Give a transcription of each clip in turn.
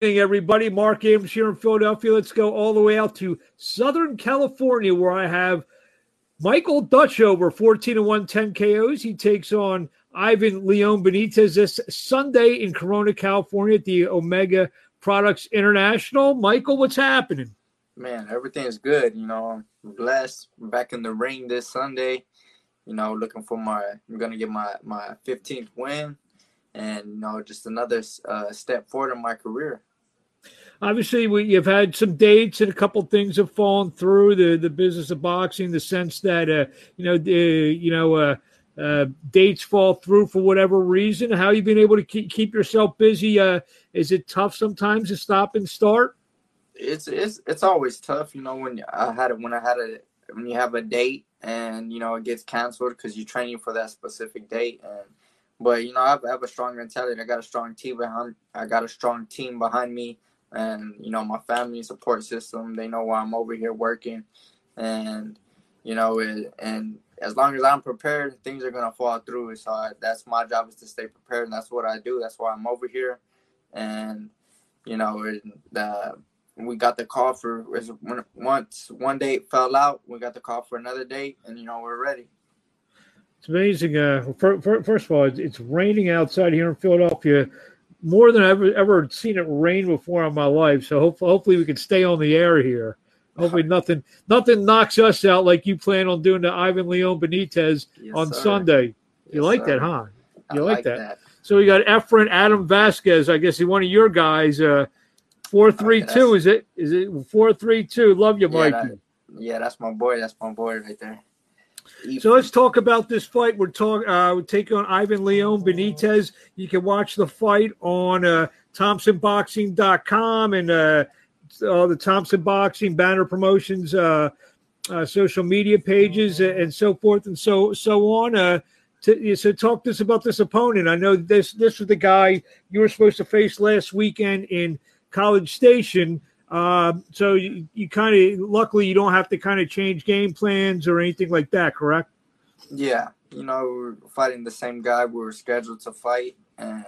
everybody. Marc Abrams here in Philadelphia. Let's go all the way out to Southern California, where I have Michael Dutchover, 14 and 1, 10 KOs. He takes on Ivan Leon Benitez this Sunday in Corona, California at the Omega Products International. Michael, what's happening? Man, everything's good. You know, I'm blessed. I'm back in the ring this Sunday. You know, looking for my, I'm going to get my, my 15th win and, you know, just another uh, step forward in my career obviously we, you've had some dates and a couple things have fallen through the the business of boxing the sense that uh, you know the you know uh, uh, dates fall through for whatever reason. How you've been able to keep, keep yourself busy uh, is it tough sometimes to stop and start? It's it's it's always tough you know when i had it when i had a when you have a date and you know it gets canceled because you're training for that specific date and but you know I have, I have a strong mentality. I got a strong team behind i got a strong team behind me. And you know my family support system they know why i'm over here working. And you know it, and as long as i'm prepared things are to fall through. So I, that's my job is to stay prepared. And that's what i do. That's why i'm over here. And you know it, the we got the call for once one date fell out we got the call for another date and you know we're ready it's amazing uh, for, for, first of all it's, raining outside here in philadelphia more than I've ever, ever seen it rain before in my life. So hopefully, hopefully we can stay on the air here. Hopefully nothing nothing knocks us out like you plan on doing to Ivan Leon Benitez yes, on sir. Sunday. You yes, like sir. that, huh? You like, like that. that. So we got Efren Adam Vasquez. I guess he's one of your guys. Uh, four three two. Is it? Is it four three two? Love you, Mikey. That, yeah, that's my boy. That's my boy right there. So let's talk about this fight. We're talking. Uh, we're taking on Ivan Leon Benitez. You can watch the fight on uh, ThompsonBoxing.com and uh, all the Thompson Boxing Banner Promotions uh, uh, social media pages and so forth and so so on. Uh, to, so talk to us about this opponent. I know this this was the guy you were supposed to face last weekend in College Station. Um, so you, you kind of luckily you don't have to kind of change game plans or anything like that, correct? Yeah, you know we're fighting the same guy we were scheduled to fight, and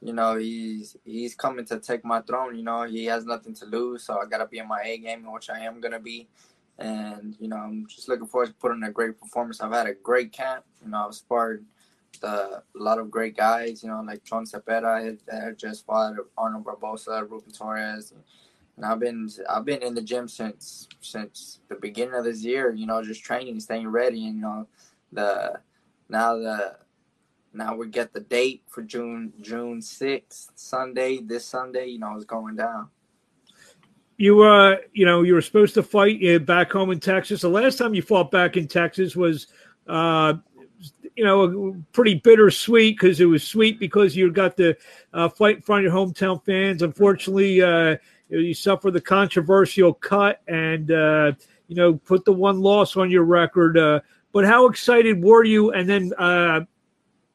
you know he's he's coming to take my throne. You know he has nothing to lose, so I gotta be in my A game, which I am gonna be. And you know I'm just looking forward to putting a great performance. I've had a great camp. You know I've sparred a lot of great guys. You know like John Cepeda, I just fought Arnold Barboza, Ruben Torres. And I've been I've been in the gym since since the beginning of this year. You know, just training, staying ready. And you know, the now the now we get the date for June June sixth, Sunday. This Sunday, you know, it's going down. You uh, you know, you were supposed to fight uh, back home in Texas. The last time you fought back in Texas was, uh, you know, pretty bittersweet because it was sweet because you got to uh, fight in front of your hometown fans. Unfortunately, uh, you suffer the controversial cut and uh, you know put the one loss on your record. Uh, but how excited were you? And then uh,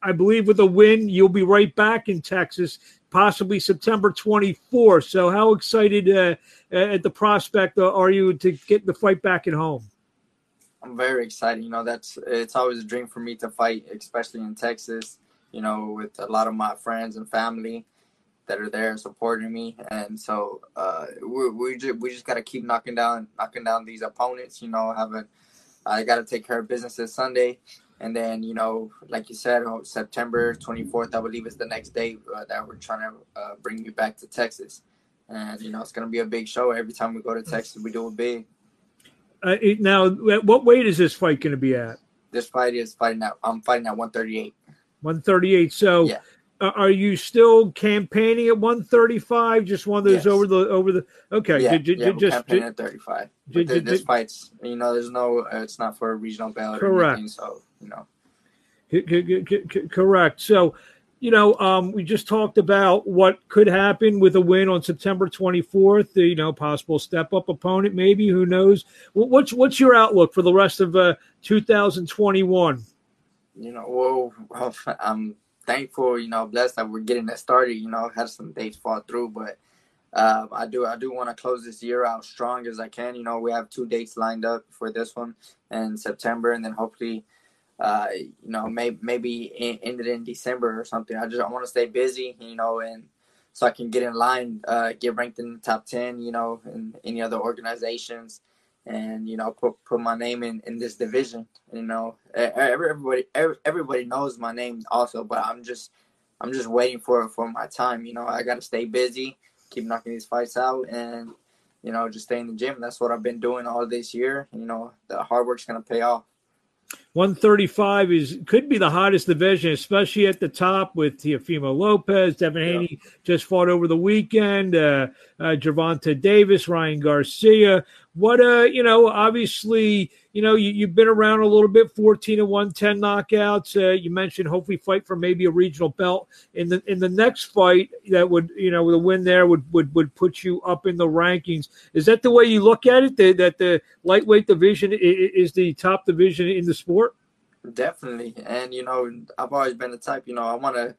I believe with a win, you'll be right back in Texas, possibly September 24th. So how excited uh, at the prospect are you to get the fight back at home? I'm very excited. You know, that's it's always a dream for me to fight, especially in Texas. You know, with a lot of my friends and family that are there supporting me, and so uh, we we just we just gotta keep knocking down knocking down these opponents. You know, having I gotta take care of business this Sunday, and then you know, like you said, oh, September 24th, I believe is the next day uh, that we're trying to uh, bring you back to Texas, and you know, it's gonna be a big show. Every time we go to Texas, we do it big. Uh, now, what weight is this fight going to be at? This fight is fighting at. I'm fighting at 138. 138. So yeah. Uh, are you still campaigning at 135? Just one of those yes. over the over the. Okay, yeah, j- yeah, just campaigning at 35. J- j- this fight's, you know, there's no, uh, it's not for a regional belt. Correct. Anything, so you know. Correct. So, you know, um, we just talked about what could happen with a win on September 24th. The You know, possible step up opponent, maybe. Who knows? What's what's your outlook for the rest of uh, 2021? You know, well, I'm thankful, you know, blessed that we're getting that started. You know, had some dates fall through, but uh, I do I do want to close this year out strong as I can. You know, we have two dates lined up for this one in September, and then hopefully, uh, you know, maybe maybe end it in December or something. I just I want to stay busy, you know, and so I can get in line, uh, get ranked in the top ten, you know, in any other organizations, and you know, put put my name in in this division. You know, everybody everybody knows my name also, but I'm just I'm just waiting for for my time. You know, I got to stay busy, keep knocking these fights out, and you know, just stay in the gym. That's what I've been doing all this year. You know, the hard work's gonna pay off. 135 is could be the hottest division, especially at the top with Teofimo Lopez, Devin yeah. Haney just fought over the weekend, uh, uh, Gervonta Davis, Ryan Garcia. What uh, you know, obviously, you know, you, you've been around a little bit, 14 and 110 knockouts. Uh, you mentioned hopefully fight for maybe a regional belt in the in the next fight that would, you know, the win there would would would put you up in the rankings. Is that the way you look at it? That, that the lightweight division is the top division in the sport? Definitely, and you know, I've always been the type. You know, I want to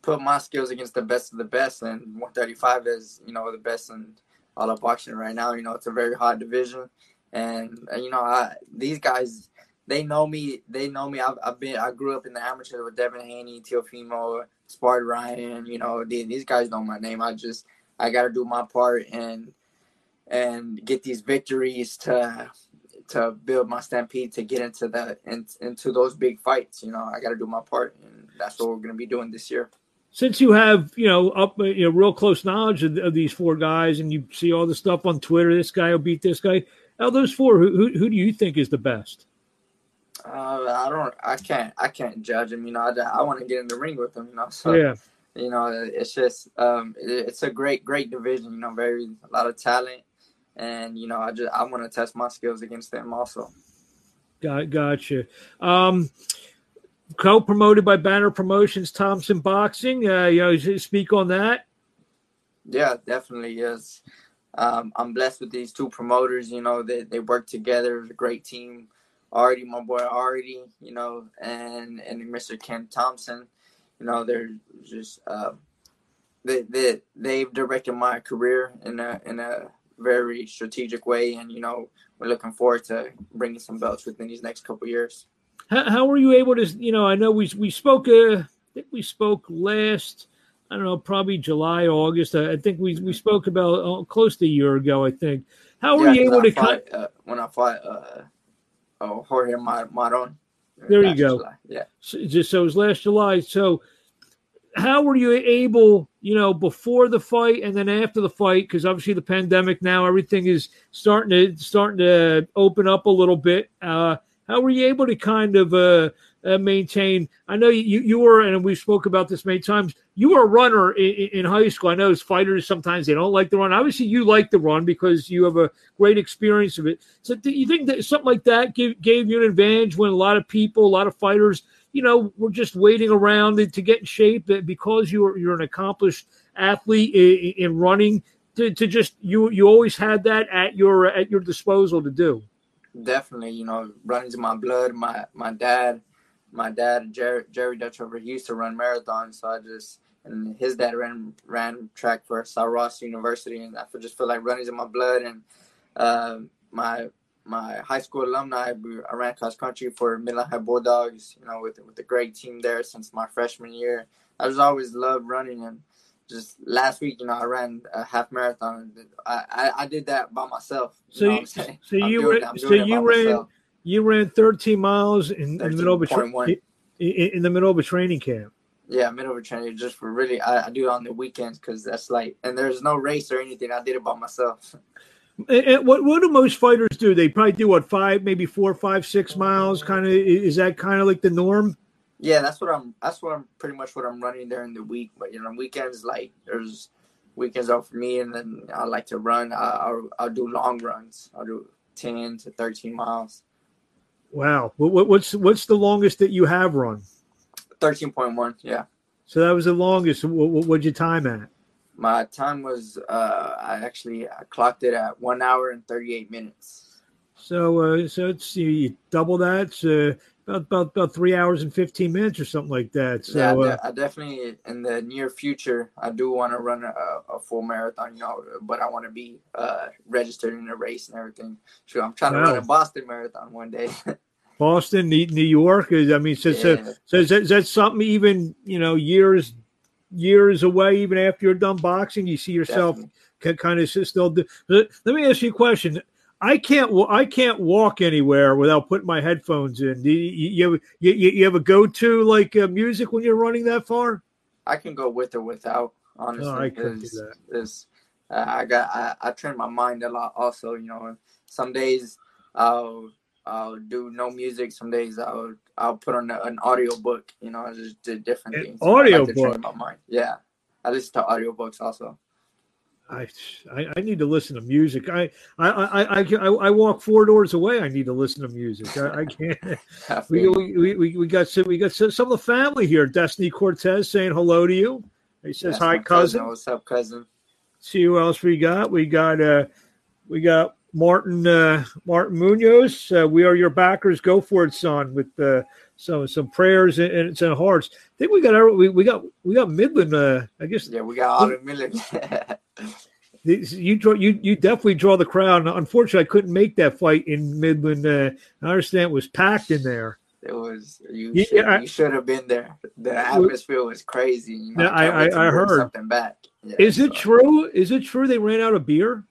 put my skills against the best of the best, and 135 is you know the best in all of boxing right now. You know, it's a very hot division, and uh, you know, I, these guys they know me. They know me. I've, I've been. I grew up in the amateur with Devin Haney, Teofimo, Spart Ryan. You know, these, these guys know my name. I just I got to do my part and and get these victories to to build my stampede to get into the in, into those big fights. You know, I got to do my part, and that's what we're going to be doing this year since you have you know up you know real close knowledge of, of, these four guys and you see all the stuff on twitter this guy will beat this guy out those four who, who, who do you think is the best uh, i don't i can't i can't judge him you know i, I want to get in the ring with him you know so yeah you know it's just um it, it's a great great division you know very a lot of talent and you know i just i want to test my skills against them also got gotcha um co-promoted by Banner Promotions, Thompson Boxing. Uh, you know, speak on that. Yeah, definitely. Yes, um, I'm blessed with these two promoters. You know, they they work together. It's a great team. Artie, my boy Artie, you know, and and Mr. Ken Thompson. You know, they're just uh, they they they've directed my career in a in a very strategic way, and you know, we're looking forward to bringing some belts within these next couple years. How, how were you able to? You know, I know we we spoke. Uh, I think we spoke last. I don't know, probably July, August. I, I think we we spoke about uh, close to a year ago. I think. How were yeah, you able to cut? Uh, when I fought uh, oh, Jorge Maron. There you go. July. Yeah. So, just so it was last July. So, how were you able, you know, before the fight and then after the fight? Because obviously the pandemic now, everything is starting to starting to open up a little bit. Uh, how were you able to kind of uh, uh, maintain? I know you you were, and we've spoke about this many times. You were a runner in, in, high school. I know as fighters sometimes they don't like the run. Obviously, you like the run because you have a great experience of it. So, do you think that something like that gave, gave you an advantage when a lot of people, a lot of fighters, you know, were just waiting around to get in shape That because you are you're an accomplished athlete in, in running? To, to just you you always had that at your at your disposal to do definitely, you know, runs in my blood. My my dad, my dad Jerry Jerry Dutchover, he used to run marathons, so I just and his dad ran ran track for Sul Ross University, and I just feel like running's in my blood. And uh, my my high school alumni, I ran cross country for Midland High Bulldogs, you know, with with a great team there since my freshman year. I just always loved running, and just last week, you know, I ran a half marathon. I, I, I did that by myself. so you, so you ran, so you ran myself. you ran 13 miles in, 13. in the middle of a tra- in, in, the middle of a training camp. Yeah, middle of a training just for really. I, I do it on the weekends because that's like, and there's no race or anything. I did it by myself. And, and what what do most fighters do? They probably do what five, maybe four, five, six miles. Kind of is that kind of like the norm? Yeah, that's what I'm. That's what I'm pretty much what I'm running during the week. But you know, weekends like there's weekends off for me, and then I like to run. I, will I'll do long runs. I'll do ten to thirteen miles. Wow, what, what's what's the longest that you have run? Thirteen point one. Yeah. So that was the longest. What what'd you time at? My time was uh, I actually I clocked it at one hour and thirty eight minutes. So uh, so it's you double that. So about, about about three hours and fifteen minutes or something like that. So yeah, uh, I definitely in the near future I do want to run a, a, full marathon, you know, but I want to be uh, registered in a race and everything. So I'm trying wow. to run a Boston marathon one day. Boston, New York. Is, I mean, so, yeah. so, so is, that, is that something even you know years years away, even after you're done boxing? You see yourself kind of still do. Let me ask you a question. I can't I can't walk anywhere without putting my headphones in. Do you, you, have, you, you have a go to like uh, music when you're running that far? I can go with or without. Honestly, oh, I can do that. uh, I got I, I train my mind a lot. Also, you know, some days I'll I'll do no music. Some days I'll I'll put on a, an audio book. You know, I just do different an things. Audio book. My mind. Yeah, I listen to audio books also. I, I, need to listen to music. I, I, I, I, I walk four doors away. I need to listen to music. I, I can't. we, we, we, we got some, we got some of the family here. Destiny Cortez saying hello to you. He says hi, cousin. cousin. What's up, cousin? See who else we got. We got uh, we got Martin uh, Martin Munoz. Uh, we are your backers. Go for it, son. With uh, some some prayers and, and some hearts. I think we got our, we, we got we got Midland. Uh, I guess. Yeah, we got all of Midland. you draw you you definitely draw the crowd. Unfortunately, I couldn't make that fight in Midland. Uh, I understand it was packed in there. It was you. Yeah, should, I, you should have been there. The atmosphere was crazy. You know, I I, I heard something back. Yeah, is so. it true? Is it true they ran out of beer?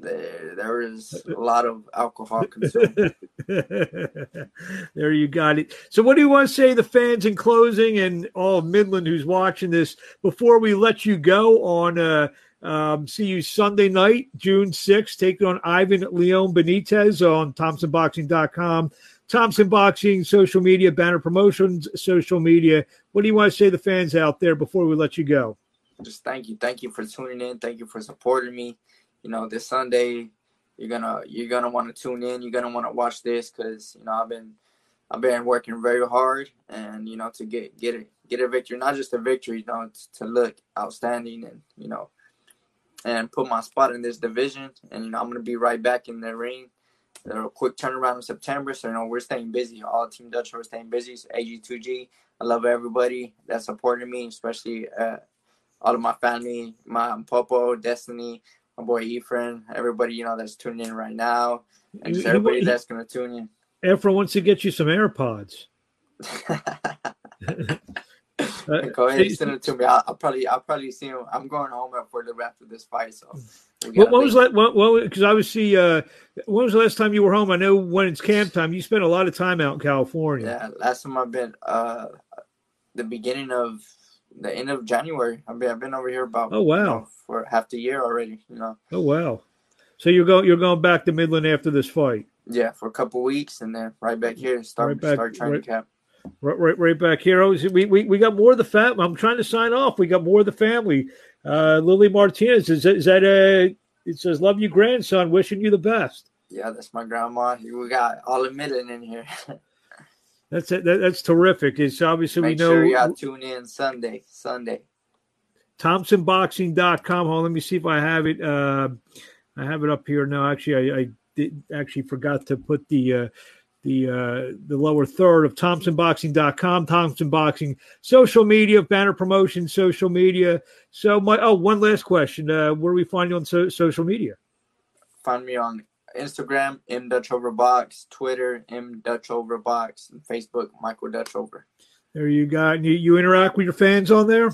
There, there is a lot of alcohol consumed. there you got it. So, what do you want to say to the fans in closing, and all of Midland who's watching this before we let you go on? Uh, um, see you Sunday night, June 6th, taking on Ivan Leon Benitez on ThompsonBoxing.com. Thompson Boxing, social media, banner promotions, social media. What do you want to say to the fans out there before we let you go? Just thank you. Thank you for tuning in. Thank you for supporting me. You know, this Sunday, you're gonna you're gonna want to tune in. You're gonna want to watch this because you know I've been I've been working very hard and you know to get get it get a victory, not just a victory, you know, to look outstanding and you know and put my spot in this division. And you know, I'm gonna be right back in the ring. A quick turnaround in September, so you know we're staying busy. All Team Dutch are staying busy. It's AG2G. I love everybody that supported me, especially uh, all of my family, my Popo, Destiny, my boy Ephraim, everybody you know that's tuning in right now, and everybody that's gonna tune in. Ephraim wants to get you some AirPods. Uh, Go ahead, send it to me. I'll, I'll, probably, I'll probably see him. I'm going home for the after this fight. So, what, what was that? Well, because obviously, uh, when was the last time you were home? I know when it's camp time, you spent a lot of time out in California. Yeah, last time I've been, uh, the beginning of the end of January. I've been, I've been over here about. Oh wow! You know, for half the year already. You know. Oh wow! So you're going, you're going back to Midland after this fight. Yeah, for a couple weeks, and then right back here, start right back, start training right, camp. Right, right, right back here. Oh, we, we, we got more of the fam. I'm trying to sign off. We got more of the family. Uh, Lily Martinez is that, is that a? It says, "Love you, grandson. Wishing you the best." Yeah, that's my grandma. We got all of Midland in here. that's it. That, that's terrific. It's obviously Make we know. Sure you tune in Sunday. Sunday. ThompsonBoxing.com. Hold on, let me see if I have it. Uh, I have it up here. No, actually, I, I did actually forgot to put the uh, the uh, the lower third of ThompsonBoxing.com, Thompson Boxing, social media, banner promotion, social media. So my oh, one last question: uh, Where do we find you on so, social media? Find me on Instagram, M Dutch Over Box, Twitter, M Dutch Over Box, and Facebook, Michael Dutchover. There you go. You, you interact with your fans on there?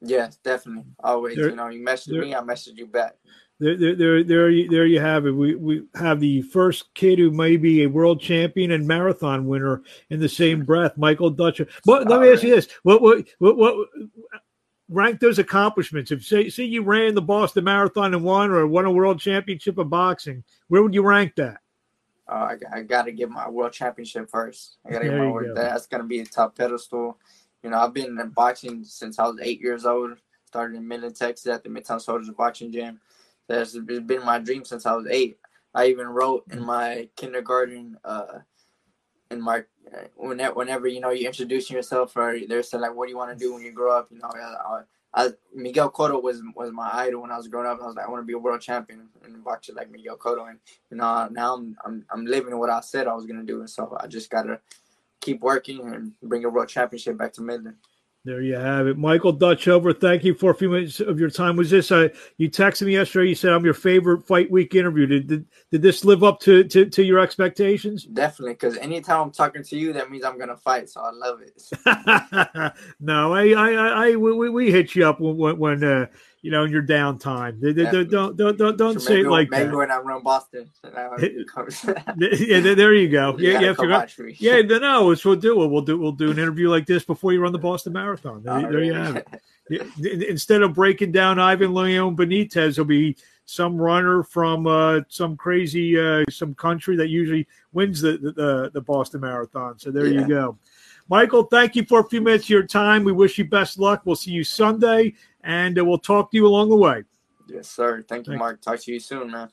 Yes, definitely. Always. There, you know, you message me, I message you back there, there, there, there, you, there you have it. We, we have the first kid who may be a world champion and marathon winner in the same breath, Michael Dutcher. But let me ask you this: what, what, what, what rank those accomplishments? If say, say you ran the Boston Marathon and won, or won a world championship of boxing, where would you rank that? Uh, I, I got to give my world championship first. I got to give my world. Go. That's going to be a top pedestal. You know, I've been in boxing since I was eight years old. Started in Midland, Texas, at the Midtown Soldiers Boxing Gym that's been my dream since I was eight. I even wrote in my kindergarten, uh, in Mark, whenever, whenever you know you're introducing yourself or they're saying like, what do you want to do when you grow up? You know, I, I, Miguel Cotto was was my idol when I was growing up. I was like, I want to be a world champion in boxing like Miguel Cotto, and you know now I'm I'm I'm living what I said I was gonna do, and so I just gotta keep working and bring a world championship back to Midland. There you have it, Michael Dutchover. Thank you for a few minutes of your time. Was this uh, you texted me yesterday? You said I'm your favorite fight week interview. Did did, did this live up to, to, to your expectations? Definitely, because anytime I'm talking to you, that means I'm gonna fight. So I love it. no, I I, I, I we, we hit you up when when uh, you know in your downtime. Don't don't don't don't say it like maybe that. when I run Boston. yeah, there you go. You yeah, yeah, yeah. No, no, it's we'll do. We'll do we'll do an interview like this before you run the Boston Marathon. There, there you have it. Instead of breaking down Ivan Leon Benitez, he'll be some runner from uh, some crazy uh, some country that usually wins the the, the Boston Marathon. So there Yeah. you go. Michael, thank you for a few minutes of your time. We wish you best luck. We'll see you Sunday, and uh, we'll talk to you along the way. Yes, sir. Thank you, Thank- Marc. Talk to you soon, man.